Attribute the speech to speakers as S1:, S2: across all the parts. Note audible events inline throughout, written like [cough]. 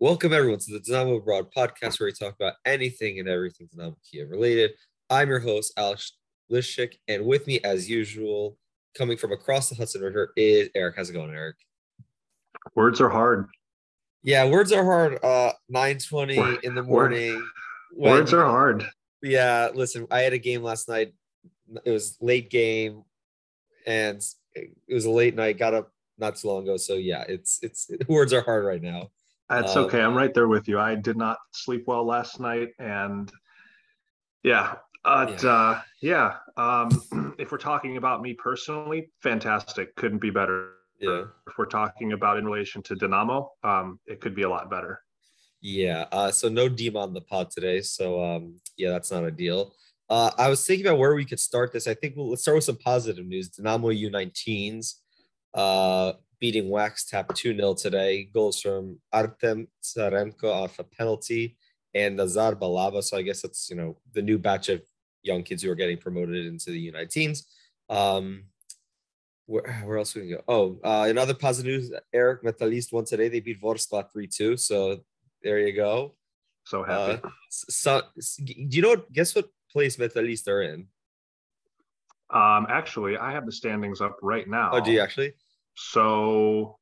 S1: Welcome everyone to the Dynamo Abroad podcast, where we talk about anything and everything Dynamo Kiev related. I'm your host Alex Lishik, and with me, as usual, coming from across the Hudson River, is Erik. How's it going, Erik?
S2: Words are hard.
S1: Yeah, words are hard. Uh, nine twenty in the morning.
S2: when- Words are hard.
S1: Yeah, listen, I had a game last night. It was late game, and it was a late night. Got up not too long ago, so yeah, it's it's [laughs] words are hard right now.
S2: That's
S1: Um,
S2: okay. I'm right there with you. I did not sleep well last night, and yeah, but
S1: Yeah.
S2: uh, yeah. Um, [clears throat] if we're talking about me personally, fantastic. Couldn't be better.
S1: Yeah,
S2: If we're talking about in relation to Dynamo, um, it could be a lot better.
S1: yeah. Uh, so no Deem on the pod today, so um, yeah, that's not ideal. Uh, I was thinking about where we could start this. I think we'll, let's start with some positive news. Dynamo U19s uh, beating Wax Tap 2 0 today. Goals from Artem Tsarenko off a penalty and Nazar Balava. So I guess that's, you know, the new batch of young kids who are getting promoted into the U19s. Um, where, where else we can go? Oh, uh, in other positive news, Erik Metalist won today. They beat Vorskla 3 2. So there you go.
S2: So happy.
S1: Uh, so, do you know what? Guess what place Metalist are in?
S2: um, actually, I have the standings up right now.
S1: Oh, do you actually?
S2: So,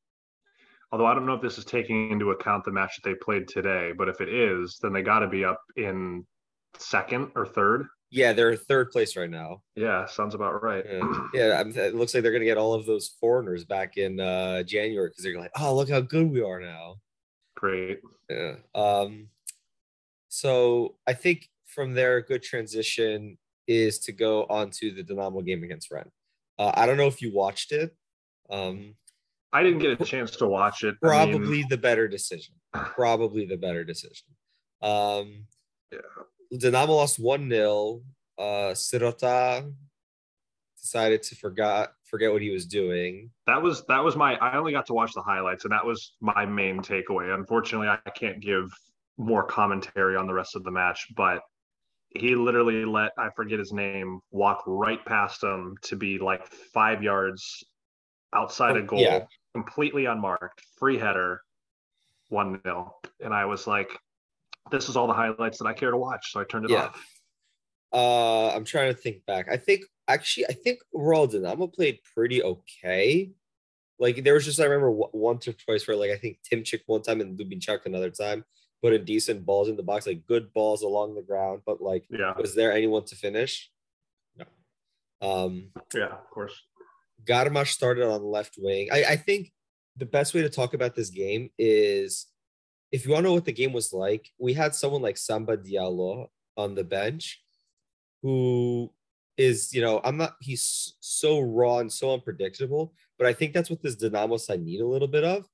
S2: although I don't know if this is taking into account the match that they played today, but if it is, then they got to be up in second or third.
S1: Yeah, they're in third place right now.
S2: Yeah, sounds about right.
S1: Yeah, yeah it looks like they're going to get all of those foreigners back in uh, January because they're like, oh, look how good we are now.
S2: Great.
S1: Yeah. Um, so I think from there, a good transition is to go on to the Dynamo game against Rennes. Uh, I don't know if you watched it. Um,
S2: I didn't get a chance to watch it. I mean,
S1: probably the better decision. [sighs] Probably the better decision. Um,
S2: Yeah.
S1: Dynamo lost 1 0. Uh, Sirota decided to forgot forget what he was doing.
S2: that was that was my. I only got to watch the highlights, and that was my main takeaway. Unfortunately, I can't give more commentary on the rest of the match, but he literally let I forget his name walk right past him to be like five yards outside
S1: Oh,
S2: of goal,
S1: yeah.
S2: completely unmarked, free header, one 0 and I was like, "This is all the highlights that I care to watch," so I turned it
S1: Yeah.
S2: off.
S1: Uh, I'm trying to think back. I think actually, I think overall Dynamo played pretty okay. Like there was just I remember once or twice where like I think Timchik one time and Dubinchak another time put in decent balls in the box, like good balls along the ground. But like,
S2: Yeah,
S1: was there anyone to finish? No. Um,
S2: yeah, of course.
S1: Garmash started on left wing. I, I think the best way to talk about this game is if you want to know what the game was like, we had someone like Samba Diallo on the bench who is, you know, I'm not, he's so raw and so unpredictable, but I think that's what this Dynamo side need a little bit of.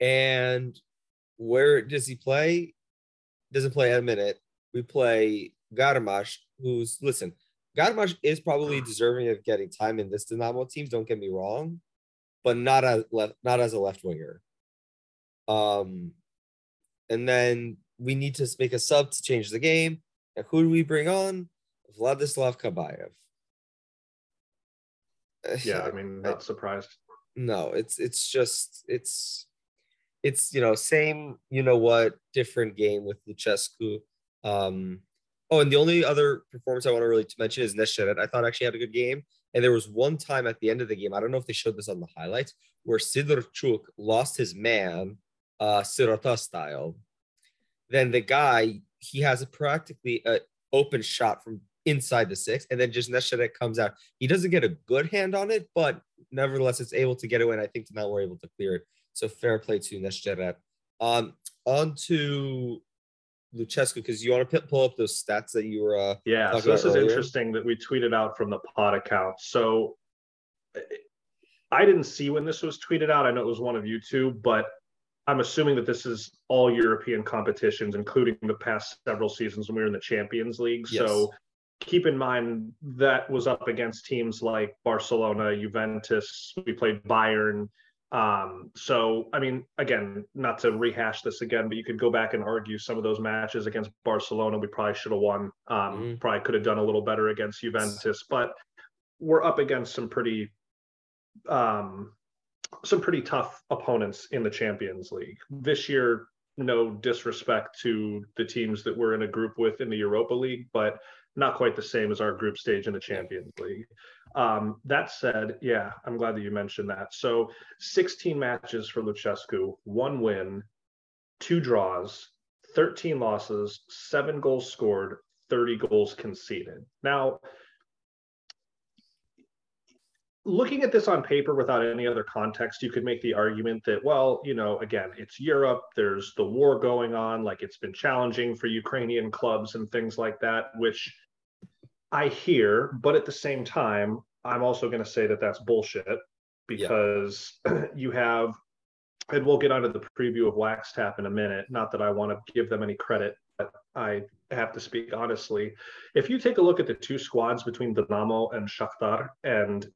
S1: And where does he play? Doesn't play at a minute. We play Garmash, who's, listen, Garmash is probably [sighs] deserving of getting time in this Dynamo team. Don't get me wrong, but not as left, not as a left winger. Um, and then we need to make a sub to change the game. And who do we bring on? Vladislav Kabayev. [sighs]
S2: Yeah, I mean, not surprised.
S1: no, it's it's just it's it's you know same you know what different game with Lucescu. Um, oh, and the only other performance I want to really mention is Neshcheret. I thought actually had a good game, and there was one time at the end of the game. I don't know if they showed this on the highlights where Sidorchuk lost his man, uh, Sirota style. Then the guy he has a practically a open shot from inside the six, and then just Neshcheret comes out. He doesn't get a good hand on it, but nevertheless, it's able to get away. And I think now we're able to clear it. So fair play to Neshcheret. Um, on to Lucescu, because you want to pull up those stats that you were. Uh,
S2: Yeah, so this is
S1: earlier.
S2: interesting that we tweeted out from the pod account. So I didn't see when this was tweeted out. I know it was one of you two, but I'm assuming that this is all European competitions, including the past several seasons when we were in the Champions League.
S1: Yes.
S2: So keep in mind that was up against teams like Barcelona, Juventus. We played Bayern. Um, so, I mean, again, not to rehash this again, but you could go back and argue some of those matches against Barcelona. We probably should have won. Um,
S1: Mhm.
S2: Probably could have done a little better against Juventus, but we're up against some pretty um, some pretty tough opponents in the Champions League. This year, no disrespect to the teams that we're in a group with in the Europa League, but not quite the same as our group stage in the Champions League. Um, that said, yeah, I'm glad that you mentioned that. So 16 matches for Lucescu, one win, two draws, 13 losses, seven goals scored, 30 goals conceded. Now, looking at this on paper without any other context, you could make the argument that, well, you know, again, it's Europe, there's the war going on, like it's been challenging for Ukrainian clubs and things like that, which I hear, but at the same time, I'm also going to say that that's bullshit because yeah. [clears throat] you have, and we'll get onto the preview of Wax Tap in a minute. Not that I want to give them any credit, but I have to speak honestly. If you take a look at the two squads between Dinamo and Shakhtar and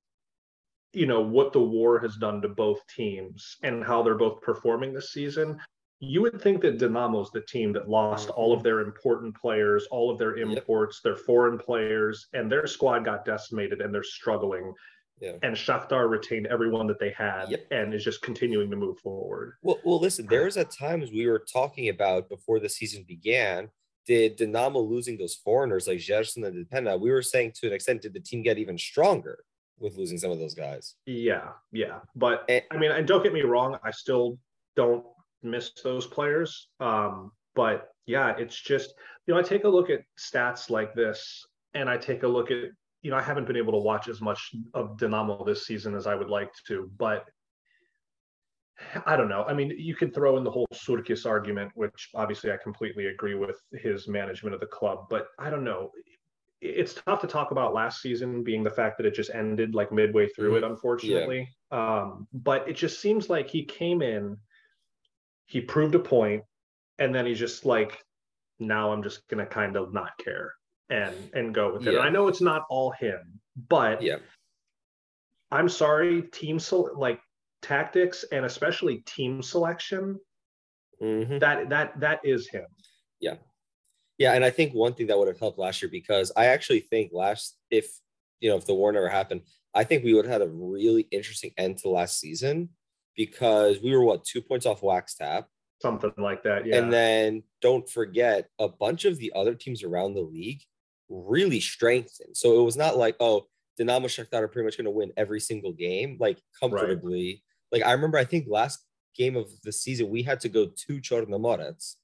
S2: you know what the war has done to both teams and how they're both performing this season you would think that Dinamo's the team that lost all of mm-hmm. their important players, all of their imports, yep. their foreign players, and their squad got decimated and they're struggling. Yeah. And Shakhtar retained everyone that they had yep. and is just continuing to move forward.
S1: Well, well, listen, there was at times we were talking about before the season began. Did Dinamo losing those foreigners like Gerson and De Pena? We were saying to an extent, did the team get even stronger with losing some of those guys?
S2: Yeah, yeah. But and, I mean, and don't get me wrong, I still don't miss those players. Um, but yeah, it's just, you know, I take a look at stats like this and I take a look at, you know, I haven't been able to watch as much of Dinamo this season as I would like to, but I don't know. I mean, you could throw in the whole Surkis argument, which obviously I completely agree with his management of the club, but I don't know. It's tough to talk about last season being the fact that it just ended like midway through it, mm-hmm. unfortunately. Yeah. Um, but it just seems like he came in he proved a point and then he's just like now i'm just gonna kind of not care and and go with it. Yeah. and i know it's not all him but
S1: yeah.
S2: I'm sorry team so like tactics and especially team selection mm-hmm. that that that is him.
S1: Yeah. Yeah and i think one thing that would have helped last year because i actually think last if you know if the war never happened i think we would have had a really interesting end to last season because we were what two points off wax tap
S2: something like that yeah
S1: and then don't forget a bunch of the other teams around the league really strengthened so it was not like oh Dinamo Shakhtar are pretty much going to win every single game like comfortably right. like I remember I think last game of the season we had to go to Chornomorets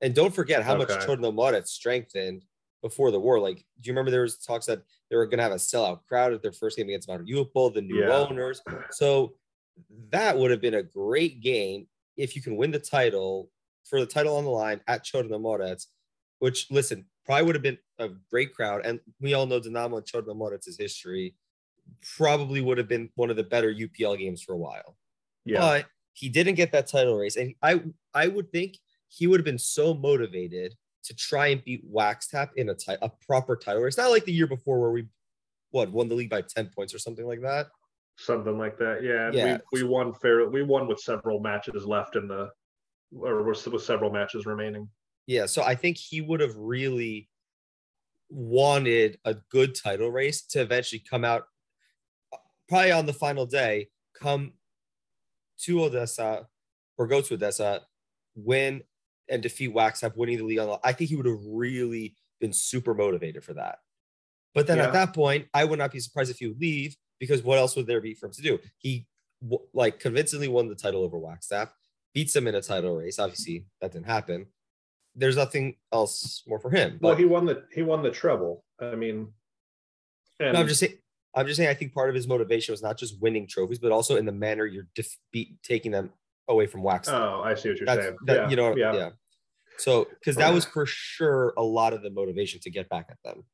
S1: and don't forget how okay. much Chornomorets strengthened before the war. Like, do you remember there was talks that they were going to have a sellout crowd at their first game against Mariupol, the new yeah. owners. So that would have been a great game if you can win the title for the title on the line at Chornomorets, which listen, probably would have been a great crowd. And we all know Dinamo and Chornomorets' history. Probably would have been one of the better UPL games for a while. Yeah. But he didn't get that title race. And I I would think he would have been so motivated to try and beat Wax Tap in a, t- a proper title race. Not like the year before where we what won the league by 10 points or something like that
S2: something like that. Yeah, yeah. We, we won fair. We won with several matches left in the, or with, with several matches remaining.
S1: Yeah, so I think he would have really wanted a good title race to eventually come out, probably on the final day, come to Odessa or go to Odessa, win and defeat Wax Tap, winning the league. On, I think he would have really been super motivated for that. But then yeah. at that point, I would not be surprised if he would leave because what else would there be for him to do? He like convincingly won the title over Wax Tap, beats him in a title race. Obviously, that didn't happen. There's nothing else more for him.
S2: But, well, he won the he won the treble. I mean,
S1: and no, I'm just saying. I'm just saying. I think part of his motivation was not just winning trophies, but also in the manner you're defeat taking them away from Wax.
S2: Oh, I see what you're That's, saying.
S1: That, yeah, you know, yeah. yeah. So, because that was for sure a lot of the motivation to get back at them.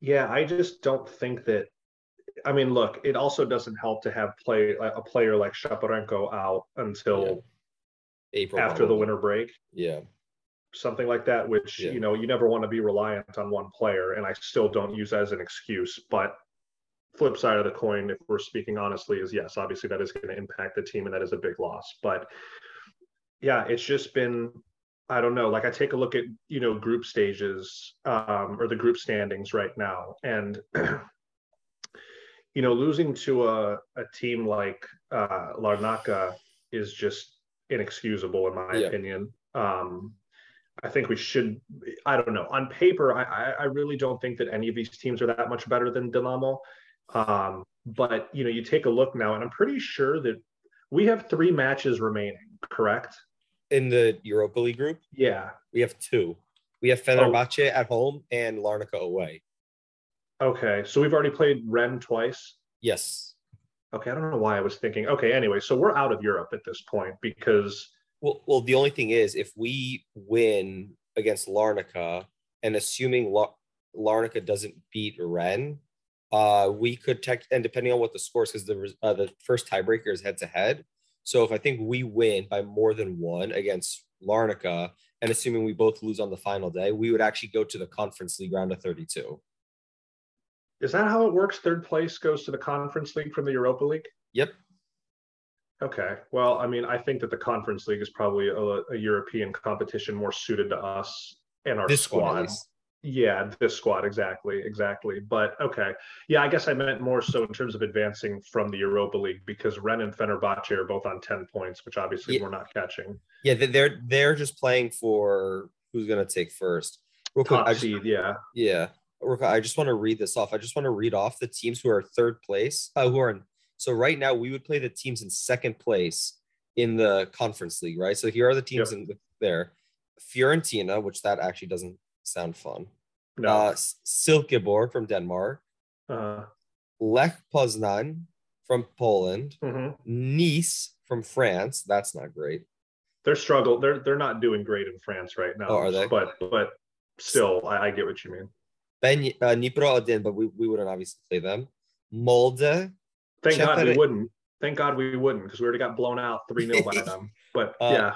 S2: Yeah, I just don't think that I mean, look, it also doesn't help to have play a player like Shaparenko out until yeah. April after probably. the winter break.
S1: Yeah.
S2: Something like that, which yeah. you know, you never want to be reliant on one player. And I still don't use that as an excuse. But flip side of the coin, if we're speaking honestly, is yes, obviously that is going to impact the team and that is a big loss. But yeah, it's just been I don't know. Like I take a look at you know group stages um, or the group standings right now, and [clears throat] you know, losing to a, a team like uh, Larnaca is just inexcusable in my yeah. opinion. Um, I think we should. I don't know. On paper, I, I really don't think that any of these teams are that much better than Dinamo. Um, but you know, you take a look now, and I'm pretty sure that we have three matches remaining. Correct?
S1: In the Europa League group,
S2: Yeah.
S1: we have two. We have Fenerbahce at home and Larnaca away.
S2: Okay. So we've already played Rennes twice.
S1: Yes.
S2: Okay. I don't know why I was thinking. Okay. Anyway, so we're out of Europe at this point because
S1: Well, well, the only thing is, if we win against Larnaca, and assuming La- Larnaca doesn't beat Rennes, uh, we could tech and depending on what the scores, because the uh, the first tiebreaker is head to head. So if I think we win by more than one against Larnaca, and assuming we both lose on the final day, we would actually go to the Conference League round of thirty-two.
S2: Is that how it works? Third place goes to the Conference League from the Europa League.
S1: Yep.
S2: Okay. Well, I mean, I think that the Conference League is probably a, a European competition more suited to us and our
S1: This squad.
S2: Yeah, this squad exactly, exactly. But okay, yeah, I guess I meant more so in terms of advancing from the Europa League because Rennes and Fenerbahce are both on ten points, which obviously
S1: Yeah.
S2: we're not catching.
S1: Yeah, they- they're they're just playing for who's gonna take first. Real quick,
S2: Top
S1: I just,
S2: seed, yeah.
S1: Yeah. I just want to read this off. I just want to read off the teams who are third place. Uh, who are in, so right now we would play the teams in second place in the conference league, right? So here are the teams in there. Fiorentina, which that actually doesn't sound fun.
S2: No,
S1: Uh Silkeborg from Denmark,
S2: uh,
S1: Lech Poznan from Poland,
S2: mhm.
S1: Nice from France. That's not great.
S2: they're struggle. They're they're not doing great in France right now.
S1: Oh, are they?
S2: But but still, I, I get what you mean.
S1: Ben uh, Dnipro Odin, but we, we wouldn't obviously play them. Molde,
S2: Thank God we wouldn't. Thank God we wouldn't because we already got blown out three 0 by them. [laughs] But
S1: Uh,
S2: yeah,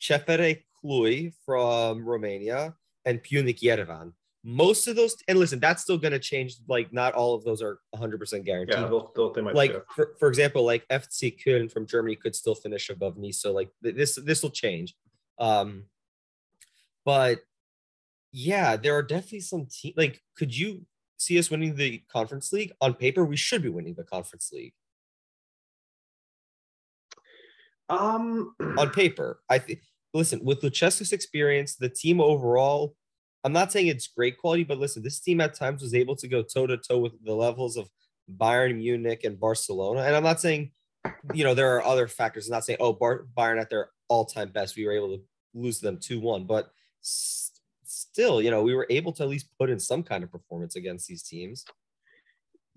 S1: CFR Cluj from Romania, and Pyunik Yerevan. Most of those, and listen, that's still going to change. Like, not all of those are 100% guaranteed.
S2: yeah, they'll, they'll, they might
S1: like, for, for example, like FC Köln from Germany could still finish above Nice. So, like, th- this this will change. Um, but yeah, there are definitely some team. Like, could you see us winning the conference league? On paper, we should be winning the conference league.
S2: Um, [clears throat]
S1: on paper. I think listen, with Lucescu's experience, the team overall, I'm not saying it's great quality, but listen, this team at times was able to go toe to toe with the levels of Bayern Munich and Barcelona. And I'm not saying, you know, there are other factors. I'm not saying, oh, Bar- Bayern at their all time best, we were able to lose them 2 1, but s- still, you know, we were able to at least put in some kind of performance against these teams.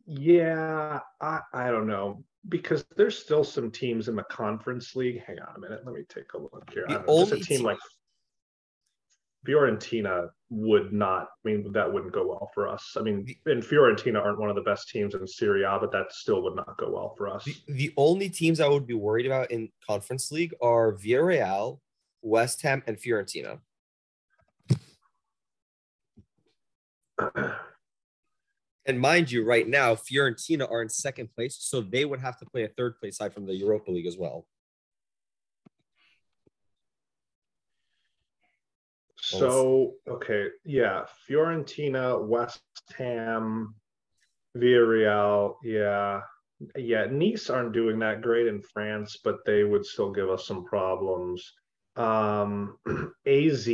S2: yeah, I, I don't know because there's still some teams in the conference league. Hang on a minute, let me take a look here.
S1: The
S2: know, just a
S1: only
S2: team
S1: team-
S2: like Fiorentina would not. I mean, that wouldn't go well for us. I mean, and Fiorentina aren't one of the best teams in Serie A, but that still would not go well for us.
S1: The, the only teams I would be worried about in conference league are Villarreal, West Ham, and Fiorentina. [clears throat] And mind you, right now, Fiorentina are in second place, so they would have to play a third place side from the Europa League as well.
S2: So okay, yeah, Fiorentina, West Ham, Villarreal, yeah, yeah. Nice aren't doing that great in France, but they would still give us some problems. Um, [clears throat] AZ,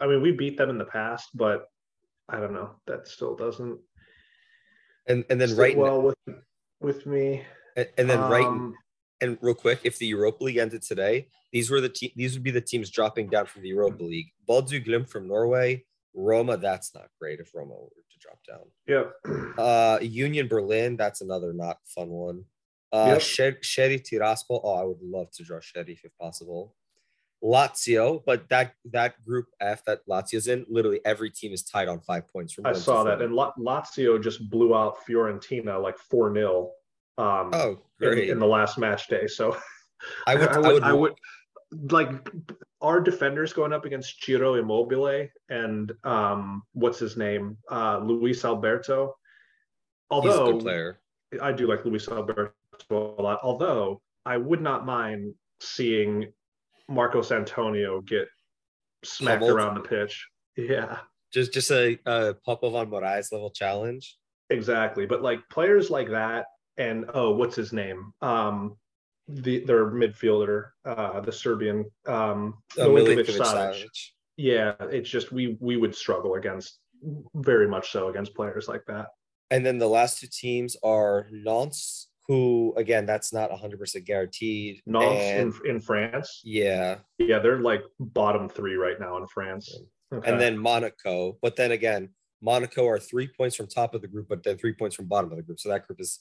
S2: I mean, we beat them in the past, but I don't know. That still doesn't
S1: And and then right
S2: well with with me.
S1: and, and then right
S2: Um,
S1: and real quick, if the Europa League ended today, these were the te- these would be the teams dropping down from the Europa League. Bodø/Glimt from Norway, Roma. That's not great if Roma were to drop down.
S2: yeah.
S1: Uh, Union Berlin, that's another not fun one. Uh,
S2: Yep.
S1: Sher- Sheriff Tiraspol. Oh, I would love to draw Sherry if possible. Lazio, but that that group F that Lazio's in, literally every team is tied on five points. From
S2: I saw that, and La- Lazio just blew out Fiorentina like four 0 um,
S1: oh,
S2: in, in the last match day. So
S1: I would, [laughs]
S2: I would, I would,
S1: would,
S2: like our defenders going up against Ciro Immobile and um, what's his name, uh, Luis Alberto.
S1: he's a
S2: Although
S1: good player.
S2: I do like Luis Alberto a lot. Although I would not mind seeing Marcos Antonio get smacked around the pitch. Yeah.
S1: Just just a, a Papa von Moraes level challenge.
S2: Exactly. But like players like that, and oh, what's his name? Um, the their midfielder, uh, the Serbian um,
S1: Uh,
S2: Milinkovic. Savic. Yeah, it's just we we would struggle against very much so against players like that.
S1: And then the last two teams are Nantes, who again, that's not 100% guaranteed.
S2: Nantes
S1: and,
S2: in, in France,
S1: yeah,
S2: yeah, they're like bottom three right now in France. Okay.
S1: and then Monaco. But then again, Monaco are three points from top of the group, but then three points from bottom of the group. So that group is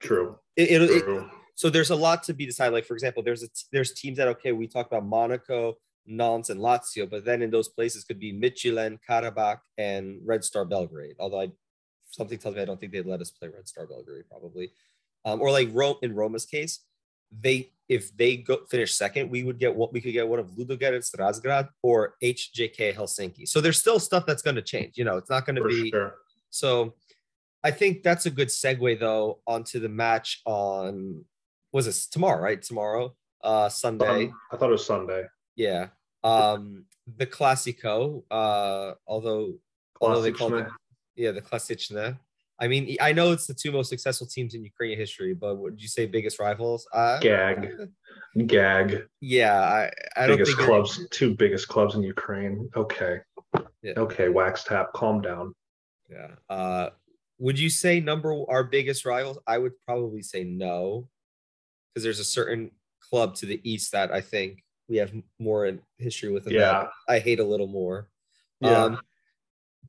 S2: true,
S1: it, it, it- so there's a lot to be decided. Like for example, there's a there's teams that okay, we talked about Monaco, Nantes, and Lazio, but then in those places could be Michelin, Karabakh, and Red Star Belgrade. Although I something tells me I don't think they'd let us play Red Star Belgrade probably, um, or like Rome in Roma's case, they if they go finish second, we would get what we could get one of Ludogorets Razgrad or HJK Helsinki. So there's still stuff that's going to change. You know, it's not going to be
S2: sure.
S1: so I think that's a good segue though onto the match on was this tomorrow, right? Tomorrow, uh Sunday.
S2: Um, I thought it was Sunday.
S1: yeah. Um the Classico, uh although although they call it yeah, the Klasychne. I mean, I know it's the two most successful teams in Ukrainian history, but would you say biggest rivals? Uh,
S2: Gag. Gag.
S1: Yeah, I, I don't
S2: biggest
S1: think
S2: clubs, two biggest clubs in Ukraine. Okay.
S1: Yeah.
S2: Okay, wax tap, calm down.
S1: Yeah. Uh, would you say number our biggest rivals? I would probably say no, because there's a certain club to the east that I think we have more in history with. and that
S2: Yeah.
S1: I hate a little more.
S2: Yeah.
S1: Um,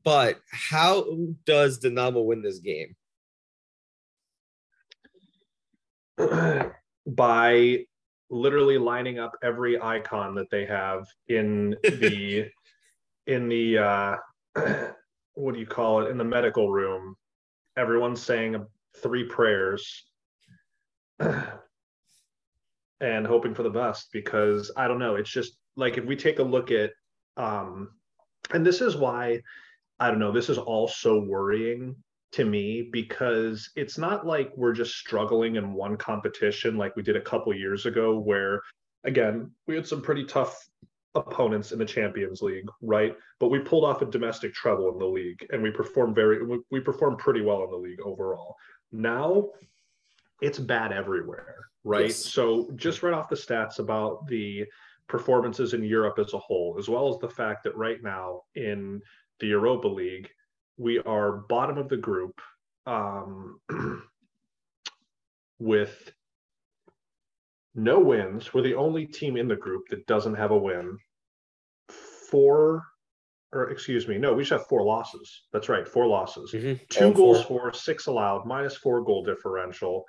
S1: but how does Dinamo win this game? [clears throat]
S2: by literally lining up every icon that they have in the [laughs] in the uh [clears throat] what do you call it in the medical room everyone's saying three prayers [clears throat] and hoping for the best because i don't know it's just like if we take a look at um and this is why i don't know this is all so worrying to me because it's not like we're just struggling in one competition like we did a couple years ago where again we had some pretty tough opponents in the champions league right? But we pulled off a domestic treble in the league and we performed very we, we performed pretty well in the league overall. Now it's bad everywhere right?
S1: Yes.
S2: so just right off the stats about the performances in europe as a whole as well as the fact that right now in the europa league we are bottom of the group um, [clears throat] with no wins. We're the only team in the group that doesn't have a win. Four, or excuse me, no, we should have four losses. That's right, four losses.
S1: Mhm.
S2: Two
S1: Oh,
S2: goals
S1: four.
S2: for, six allowed, minus four goal differential.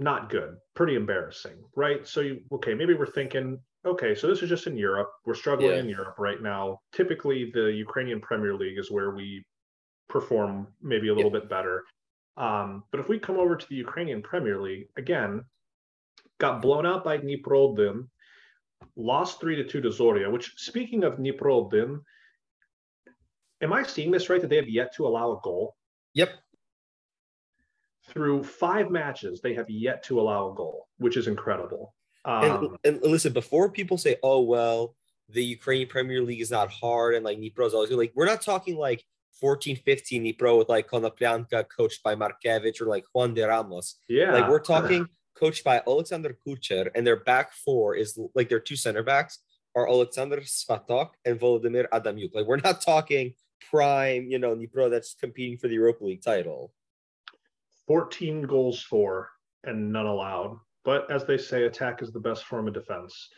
S2: Not good. Pretty embarrassing, right? So you okay? Maybe we're thinking, okay, so this is just in Europe. We're struggling
S1: Yeah.
S2: in Europe right now. Typically, the Ukrainian Premier League is where we perform maybe a little bit better. Um, but if we come over to the Ukrainian Premier League again, got blown out by Dnipro lost three to two to Zoria. Which, speaking of Dnipro am I seeing this right? That they have yet to allow a goal
S1: Yep.
S2: through five matches. They have yet to allow a goal, which is incredible.
S1: And,
S2: Um,
S1: and listen, before people say, "Oh well, the Ukrainian Premier League is not hard," and like Dnipro is always good," like we're not talking like 14, 15 Dnipro with like Konoplyanka coached by Markevich or like Juande Ramos.
S2: yeah,
S1: Like we're [sighs] talking coached by Alexander Kucher, and their back four is like their two center backs are Alexander Svatok and Volodymyr Adamyuk. Like we're not talking prime, you know, Dnipro that's competing for the Europa League title.
S2: 14 goals for and none allowed. But as they say, attack is the best form of defense.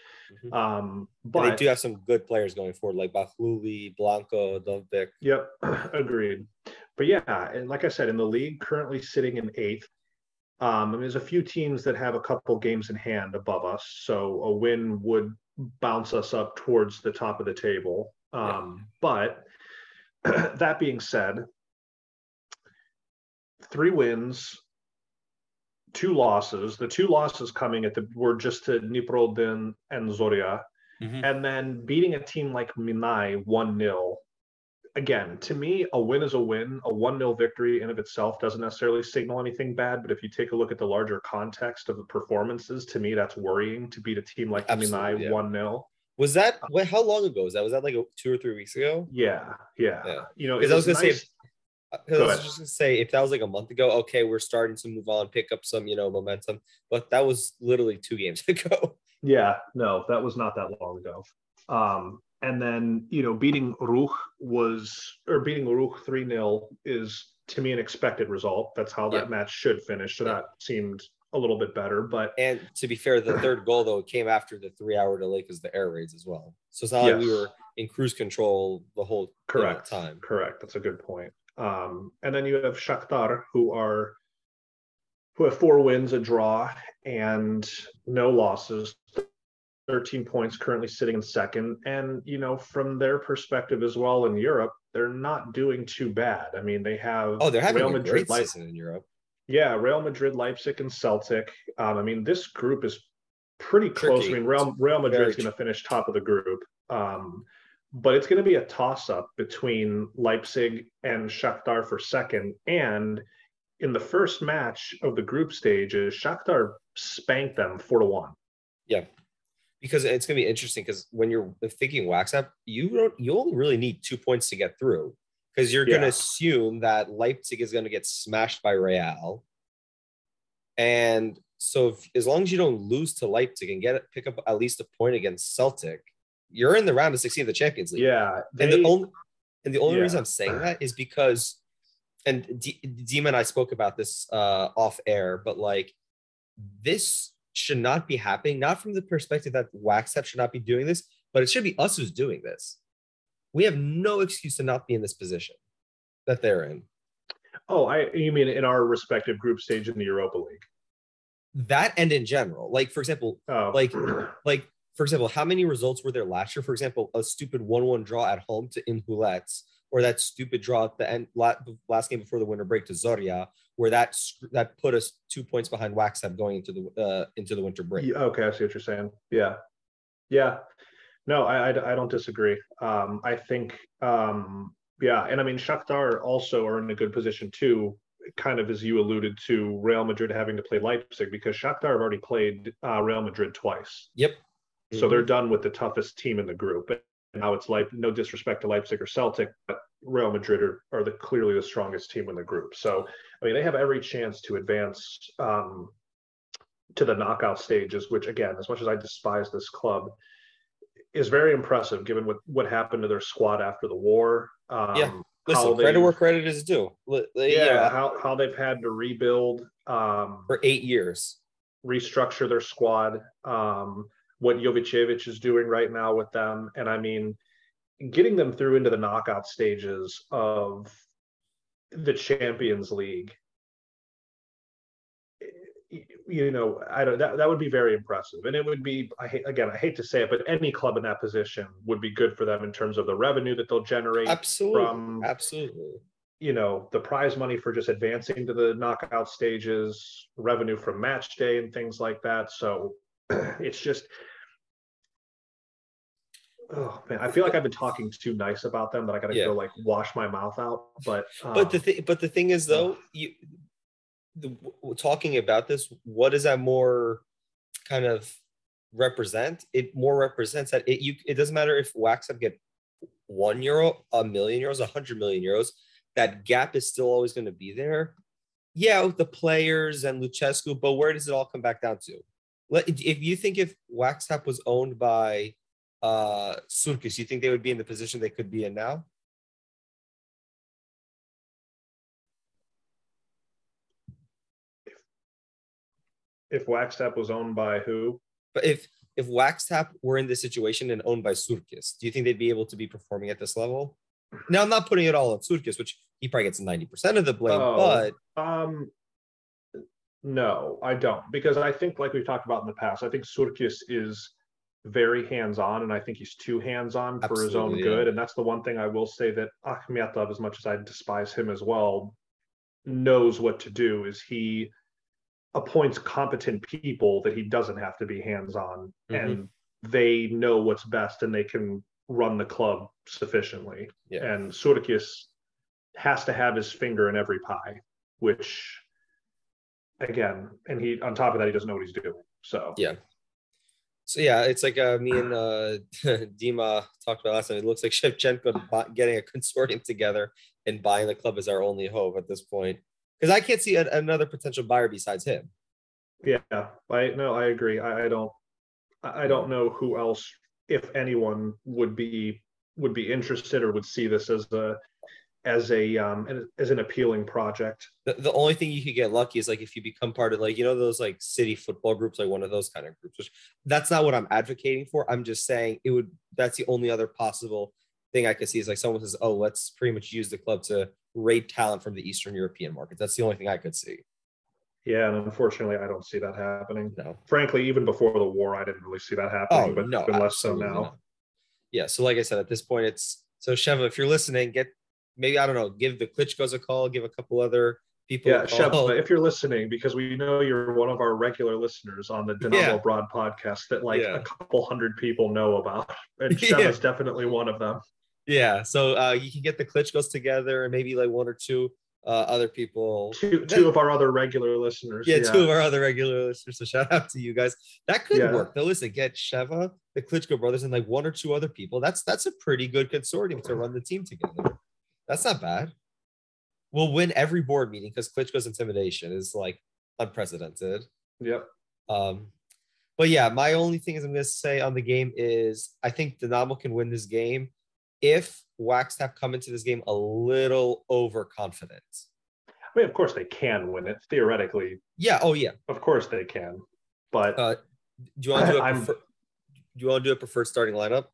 S1: Mhm.
S2: Um,
S1: And
S2: but
S1: they do have some good players going forward, like Bahluli, Blanco, Dovbyk.
S2: Yep, [clears throat] agreed. But yeah, and like I said, in the league, currently sitting in eighth. Um, and there's a few teams that have a couple games in hand above us, so a win would bounce us up towards the top of the table. Um, But [clears throat] that being said, three wins, two losses. The two losses coming at the were just to Dniprodin and Zoria and then beating a team like Minai 1 0. Again, to me, a win is a win. A 1 0 victory in of itself doesn't necessarily signal anything bad. But if you take a look at the larger context of the performances, to me, that's worrying to beat a team like
S1: Absolutely,
S2: Minai
S1: yeah.
S2: 1 0.
S1: Was that what? How long ago was that? Was that like two or three weeks ago?
S2: Yeah, yeah.
S1: Yeah.
S2: You know, it
S1: I was
S2: was
S1: gonna
S2: nice.
S1: say Uh, I was just gonna say, if that was like a month ago, okay, we're starting to move on, pick up some, you know, momentum. But that was literally two games [laughs] ago.
S2: Yeah, no, that was not that long ago. Um, and then, you know, beating Rukh was, or beating Rukh 3 0 is to me an expected result. That's how that
S1: Yeah.
S2: match should finish. So
S1: Yeah.
S2: that seemed a little bit better. But
S1: And to be fair, the third goal though came after the three-hour delay because the air raids as well. So it's not like we were in cruise control the whole you know,
S2: correct.
S1: time.
S2: Correct. That's a good point. Um, and then you have Shakhtar, who are who have four wins, a draw, and no losses. 13 points currently sitting in second. And, you know, from their perspective as well in Europe, they're not doing too bad. I mean, they have
S1: Oh, they're having
S2: Real
S1: a
S2: Madrid,
S1: great
S2: Leip-
S1: season in Europe.
S2: yeah, Real Madrid, Leipzig, and Celtic. Um, I mean, this group is pretty close.
S1: Tricky.
S2: I mean, Real, Real Madrid's
S1: Very
S2: going to finish top of the group. Um, but it's going to be a toss up between Leipzig and Shakhtar for second. And in the first match of the group stages, Shakhtar spanked them four to one.
S1: Yeah. Because it's gonna be interesting because when you're thinking wax up, you don't you only really need two points to get through. Because you're gonna assume that Leipzig is gonna get smashed by Real. And so if, as long as you don't lose to Leipzig and get pick up at least a point against Celtic, you're in the round of 16 of the Champions League.
S2: Yeah.
S1: and the only and the only
S2: Yeah.
S1: reason I'm saying that is because, and D- Dima and I spoke about this uh, off air, but like this should not be happening. Not from the perspective that Waxtap should not be doing this, but it should be us who's doing this. We have no excuse to not be in this position that they're in.
S2: oh, I you mean in our respective group stage in the Europa League?
S1: That and in general, like for example,
S2: Oh,
S1: like like for example, how many results were there last year? For example, a stupid one-one draw at home to Inhulets, or that stupid draw at the end last game before the winter break to Zoria, where that that put us two points behind Waxham going into the uh, into the winter break.
S2: Okay, I see what you're saying. Yeah, yeah. No, I, I, I don't disagree. Um, I think, um, yeah, and I mean, Shakhtar also are in a good position too, kind of as you alluded to, Real Madrid having to play Leipzig because Shakhtar have already played uh, Real Madrid twice,
S1: Yep.
S2: So they're done with the toughest team in the group. And now it's like no disrespect to Leipzig or Celtic, but Real Madrid are, are the clearly the strongest team in the group. So I mean, they have every chance to advance um, to the knockout stages, which again, as much as I despise this club, is very impressive given what what happened to their squad after the war. Um,
S1: Yeah. Listen, credit where credit is due. Li- li-
S2: Yeah, how, how they've had to rebuild, um,
S1: for eight years.
S2: restructure their squad, um, what Jovicevic is doing right now with them. And I mean, getting them through into the knockout stages of the Champions League, you know, I don't that, that would be very impressive. And it would be I hate again, I hate to say it, but any club in that position would be good for them in terms of the revenue that they'll generate
S1: Absolutely.
S2: from
S1: Absolutely.
S2: you know the prize money for just advancing to the knockout stages revenue from match day and things like that so it's just oh man i feel like i've been talking too nice about them that i gotta
S1: Yeah.
S2: go like wash my mouth out but
S1: But the
S2: um,
S1: thing, but the thing is, though, you the, talking about this, what does that more kind of represent? It more represents that it you. It doesn't matter if wax up get one euro, a million euros, a hundred million euros. That gap is still always going to be there. Yeah, with the players and Lucescu, but where does it all come back down to? If you think if Waxtap was owned by uh Surkis, you think they would be in the position they could be in now?
S2: if waxtap was owned by who
S1: But if if Waxtap were in this situation and owned by Surkis, do you think they'd be able to be performing at this level? Now I'm not putting it all on Surkis, which he probably gets 90% of the blame,
S2: Oh.
S1: but
S2: Um, no, I don't, because I think, like we've talked about in the past, I think Surkis is very hands-on, and I think he's too hands-on for his own
S1: Absolutely,
S2: good.
S1: yeah.
S2: And that's the one thing I will say that Akhmetov, as much as I despise him as well, knows what to do. Is he appoints competent people that he doesn't have to be hands-on,
S1: Mhm.
S2: and they know what's best, and they can run the club sufficiently.
S1: Yeah.
S2: And Surkis has to have his finger in every pie, which again, and he on top of that, he doesn't know what he's doing. So
S1: Yeah. so yeah, it's like uh, me and uh, [laughs] Dima talked about last time. It looks like [laughs] Shevchenko getting a consortium together and buying the club is our only hope at this point. Because I can't see a, another potential buyer besides him.
S2: Yeah, I no, I agree. I, I don't, I don't know who else, if anyone, would be would be interested or would see this as a as a um as an appealing project.
S1: The, the only thing you could get lucky is like if you become part of like you know those like city football groups like one of those kind of groups which that's not what i'm advocating for i'm just saying it would that's the only other possible thing i could see is like someone says oh let's pretty much use the club to rate talent from the eastern european market that's the only thing i could see
S2: Yeah, and unfortunately, I don't see that happening.
S1: no
S2: Frankly, even before the war, I didn't really see that happening,
S1: oh
S2: but
S1: no
S2: even less so now.
S1: not. yeah so like i said at this point it's so sheva if you're listening get maybe i don't know give the klitschko's a call give a couple other people
S2: Yeah,
S1: a call.
S2: Shep, if you're listening, because we know you're one of our regular listeners on the Dinamo
S1: Yeah.
S2: Broad podcast that like
S1: Yeah.
S2: a couple hundred people know about, and [laughs]
S1: Yeah.
S2: Is definitely one of them.
S1: Yeah, so uh, you can get the Klitschko's together and maybe like one or two uh, other people.
S2: Two, two of our other regular listeners.
S1: Yeah, two of our other regular listeners. So shout out to you guys. That could
S2: Yeah.
S1: work. Though, listen, get Sheva, the Klitschko brothers, and like one or two other people. That's that's a pretty good consortium to run the team together. That's not bad. We'll win every board meeting because Klitschko's intimidation is like unprecedented.
S2: Yep.
S1: Um, but yeah, my only thing is I'm going to say on the game is I think Dynamo can win this game if Wax Waxtap come into this game a little overconfident.
S2: I mean, of course they can win it theoretically.
S1: Yeah. Oh yeah.
S2: Of course they can, but
S1: Uh, do you want to do a [laughs] prefer- do you want to do a preferred starting lineup?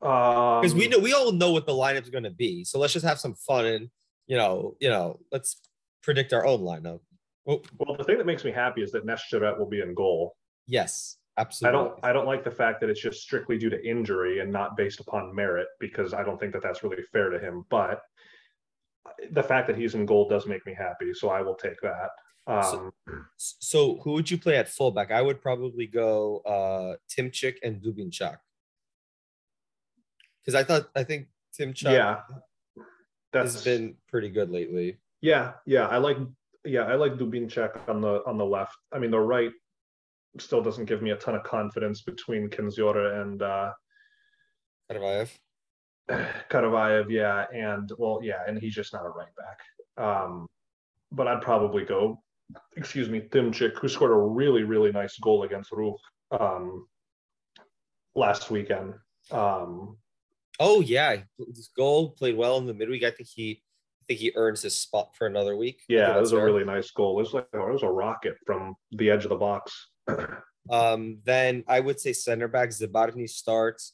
S2: Because
S1: Because we know we all know what the lineup's going to be. So let's just have some fun and you know you know let's predict our own lineup. Oh
S2: Well, the thing that makes me happy is that Neshcheret will be in goal.
S1: yes, absolutely.
S2: I don't. I don't like the fact that it's just strictly due to injury and not based upon merit because I don't think that that's really fair to him. But the fact that he's in goal does make me happy, so I will take that. Um,
S1: So who would you play at fullback? I would probably go uh Timchik and Dubinchak. Because I thought I think Tim Timchak
S2: yeah, that's
S1: has been pretty good lately.
S2: Yeah, yeah, I like yeah, I like Dubinchak on the on the left. I mean, the right still doesn't give me a ton of confidence between Kędziora and uh
S1: Karavayev. [sighs]
S2: Karavayev, yeah, and well, yeah, and he's just not a right back. Um, but I'd probably go, excuse me, Timchik, who scored a really, really nice goal against Rukh um, last weekend. Um,
S1: Oh yeah, his goal played well in the midweek. I think he I think he earns his spot for another week.
S2: Yeah, it was a really nice goal. It was like it was a rocket from the edge of the box. [clears throat]
S1: Um, then I would say center back Zabarny starts.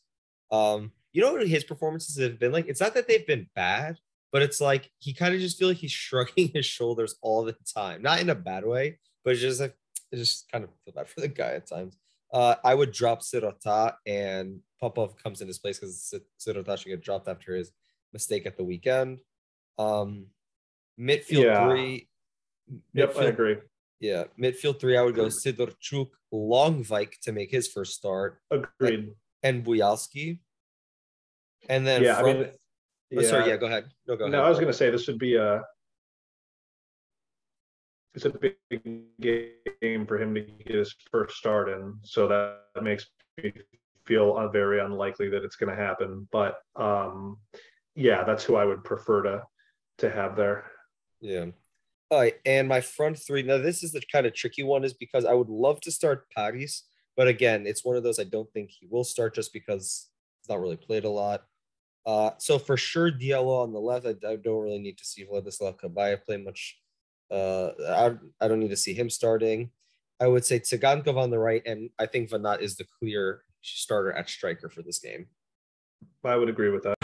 S1: Um, you know what his performances have been like? It's not that they've been bad, but it's like he kind of just feel like he's [laughs] shrugging his shoulders all the time. Not in a bad way, but it's just like it just kind of feel bad for the guy at times. Uh, I would drop Sirota and Popov comes in his place because Sirota should get dropped after his mistake at the weekend. Um, midfield
S2: Yeah.
S1: three.
S2: Yep, I agree.
S1: yeah, midfield three, I would go Sidorchuk, Lonwijk to make his first start,
S2: Agreed.
S1: and Buyalski. And then
S2: yeah,
S1: front,
S2: I mean,
S1: oh, sorry, yeah, go ahead. No, go
S2: No,
S1: ahead.
S2: I was going to say this would be a it's a big game for him to get his first start in, so that makes me feel uh, very unlikely that it's going to happen. But um, yeah, that's who I would prefer to to have there.
S1: Yeah. All right, and my front three. Now, this is the kind of tricky one, is because I would love to start Paris, but again, it's one of those I don't think he will start just because he's not really played a lot. Uh, so for sure, Diallo on the left. I, I don't really need to see Vladislav Kabayev play much. Uh, I, I don't need to see him starting. I would say Tsigankov on the right, and I think Vanat is the clear starter at striker for this game.
S2: I would agree with that.